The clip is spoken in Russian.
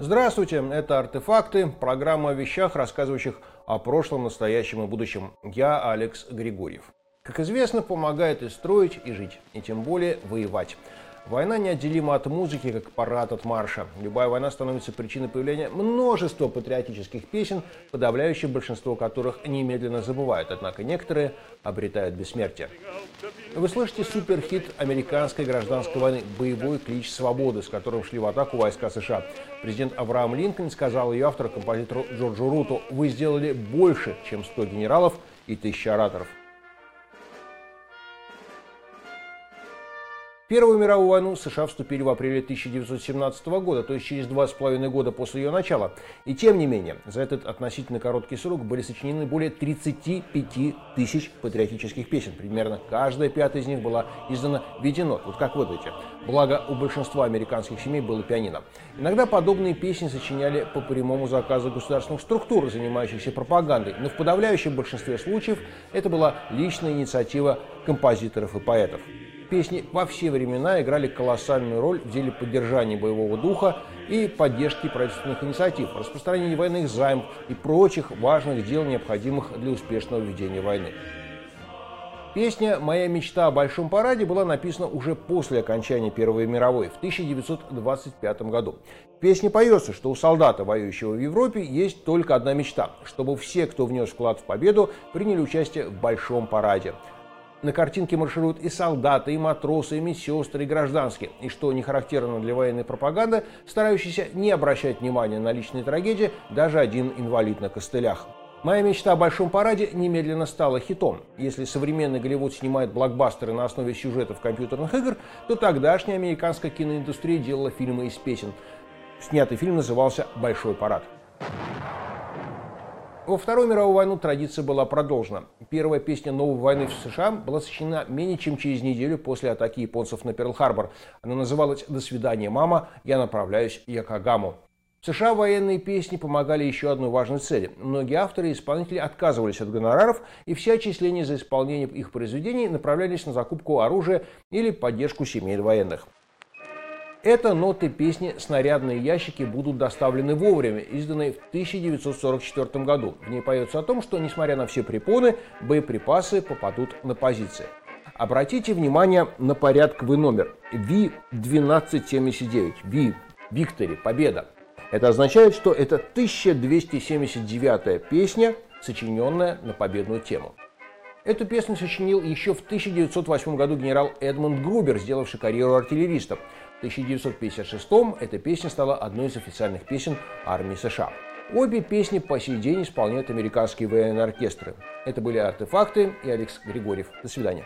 Здравствуйте, это «Артефакты», программа о вещах, рассказывающих о прошлом, настоящем и будущем. Я Алекс Григорьев. Как известно, помогает и строить, и жить, и тем более воевать. Война неотделима от музыки, как парад от марша. Любая война становится причиной появления множества патриотических песен, подавляющее большинство которых немедленно забывают, однако некоторые обретают бессмертие. Вы слышите суперхит американской гражданской войны «Боевой клич свободы», с которым шли в атаку войска США. Президент Авраам Линкольн сказал ее автору, композитору Джорджу Руту, «Вы сделали больше, чем 100 генералов и тысячи ораторов». Первую мировую войну США вступили в апреле 1917 года, то есть через два с половиной года после ее начала. И тем не менее, за этот относительно короткий срок были сочинены более 35 тысяч патриотических песен. Примерно каждая пятая из них была издана в нот, вот как в этой. Благо, у большинства американских семей было пианино. Иногда подобные песни сочиняли по прямому заказу государственных структур, занимающихся пропагандой, но в подавляющем большинстве случаев это была личная инициатива композиторов и поэтов. Песни во все времена играли колоссальную роль в деле поддержания боевого духа и поддержки правительственных инициатив, распространения военных займов и прочих важных дел, необходимых для успешного ведения войны. Песня «Моя мечта о большом параде» была написана уже после окончания Первой мировой, в 1925 году. В песне поется, что у солдата, воюющего в Европе, есть только одна мечта – чтобы все, кто внес вклад в победу, приняли участие в большом параде. На картинке маршируют и солдаты, и матросы, и медсестры, и гражданские. И что не характерно для военной пропаганды, старающиеся не обращать внимания на личные трагедии даже один инвалид на костылях. Моя мечта о большом параде немедленно стала хитом. Если современный Голливуд снимает блокбастеры на основе сюжетов компьютерных игр, то тогдашняя американская киноиндустрия делала фильмы из песен. Снятый фильм назывался «Большой парад». Во Вторую мировую войну традиция была продолжена. Первая песня новой войны в США была сочинена менее чем через неделю после атаки японцев на Перл-Харбор. Она называлась «До свидания, мама, я направляюсь в Якогаму». В США военные песни помогали еще одной важной цели. Многие авторы и исполнители отказывались от гонораров, и все отчисления за исполнение их произведений направлялись на закупку оружия или поддержку семей военных. Это ноты песни «Снарядные ящики» будут доставлены вовремя, изданной в 1944 году. В ней поется о том, что, несмотря на все препоны, боеприпасы попадут на позиции. Обратите внимание на порядковый номер V1279. V – Виктори, победа. Это означает, что это 1279 песня, сочиненная на победную тему. Эту песню сочинил еще в 1908 году генерал Эдмунд Грубер, сделавший карьеру артиллериста. В 1956 эта песня стала одной из официальных песен армии США. Обе песни по сей день исполняют американские военные оркестры. Это были «Артефакты» и Алекс Григорьев. До свидания.